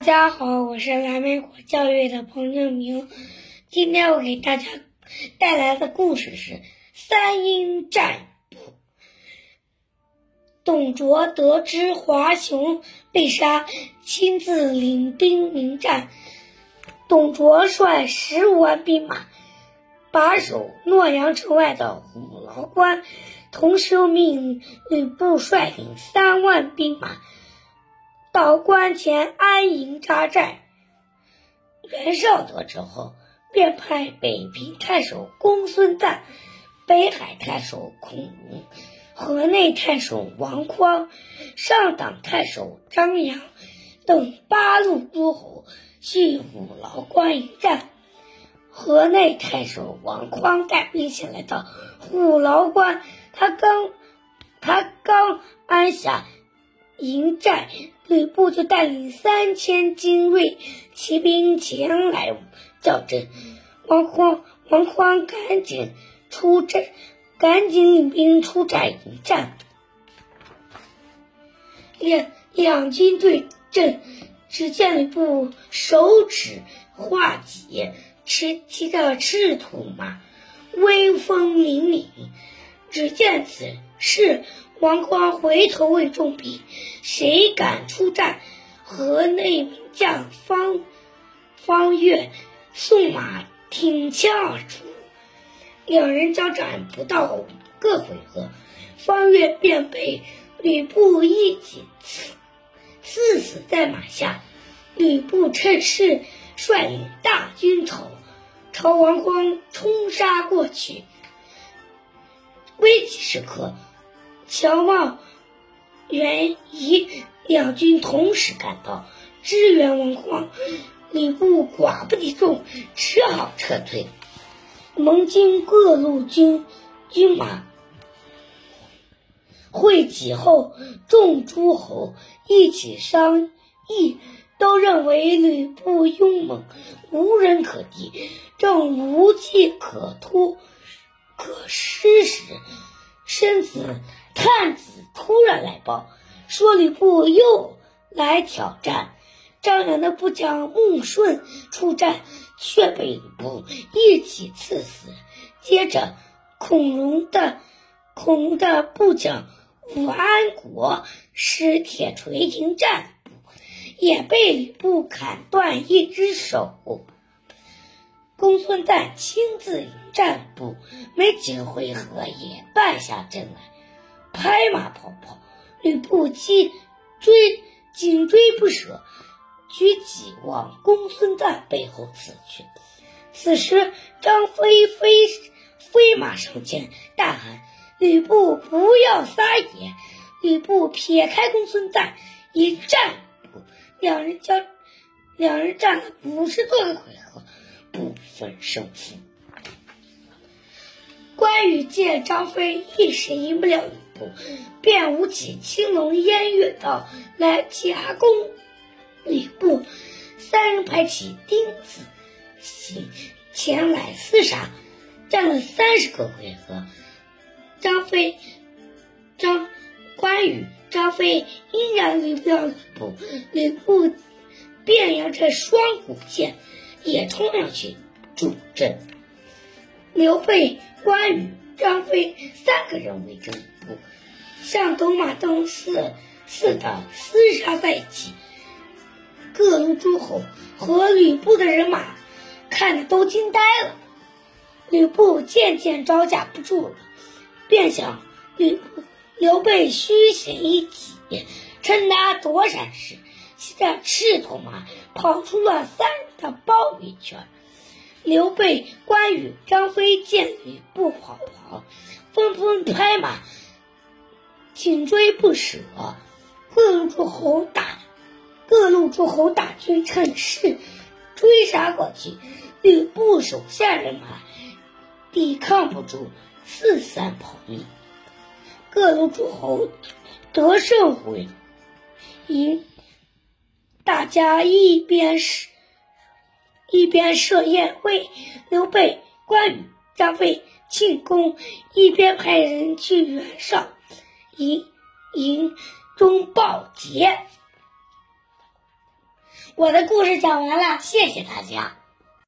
大家好，我是蓝莓果教育的彭正明。今天我给大家带来的故事是三英战卜。董卓得知华雄被杀，亲自领兵迎战。董卓率十五万兵马把守洛阳城外的虎牢关，同时又命吕布率领三万兵马。到关前安营扎寨。袁绍得知后，便派北平太守公孙瓒、北海太守孔融、河内太守王匡、上党太守张扬等八路诸侯去虎牢关迎战。河内太守王匡带兵前来到虎牢关，他刚他刚安下。迎战，吕布就带领三千精锐骑兵前来叫阵。王匡、王匡赶紧出阵，赶紧领兵出寨迎战。两两军对阵，只见吕布手指画戟，骑骑着赤兔马，威风凛凛。只见此时。王匡回头问众兵：“谁敢出战？”河内名将方方悦送马挺枪而出，两人交战不到个回合，方悦便被吕布一戟刺刺死在马下。吕布趁势率领大军朝朝王匡冲杀过去，危急时刻。乔茂、袁仪两军同时赶到支援王匡，吕布寡不敌众，只好撤退。盟军各路军军马会稽后，众诸侯一起商议，都认为吕布勇猛，无人可敌，正无计可突可施时，身子。探子突然来报，说吕布又来挑战。张良的部将穆顺出战，却被吕布一戟刺死。接着，孔融的孔融的部将武安国使铁锤迎战，也被吕布砍断一只手。公孙瓒亲自迎战部，没几个回合也败下阵来。拍马跑跑，吕布紧追紧追不舍，举戟往公孙瓒背后刺去。此时，张飞飞飞马上前，大喊：“吕布不要撒野！”吕布撇开公孙瓒，一战，两人交，两人战了五十多个回合，不分胜负。关羽见张飞一时赢不了。便舞起青龙偃月刀来夹攻吕布，三人排起钉子行前来厮杀，战了三十个回合。张飞、张关羽、张飞依然离不了吕布，吕布便扬着双股剑也冲上去助阵。刘备、关羽、张飞三个人围着吕布。像走马灯似似的厮杀在一起，各路诸侯和吕布的人马看的都惊呆了。吕布渐渐招架不住了，便想吕布刘备虚行一戟，趁他躲闪时，骑着赤兔马跑出了三人的包围圈。刘备、关羽、张飞见吕布跑跑，纷纷拍马。紧追不舍，各路诸侯大各路诸侯大军趁势追杀过去，吕布手下人马抵抗不住，四散跑命。各路诸侯得胜回营，大家一边是一边设宴为，刘备、关羽、张飞庆功，一边派人去袁绍。营营中报捷，我的故事讲完了，谢谢大家。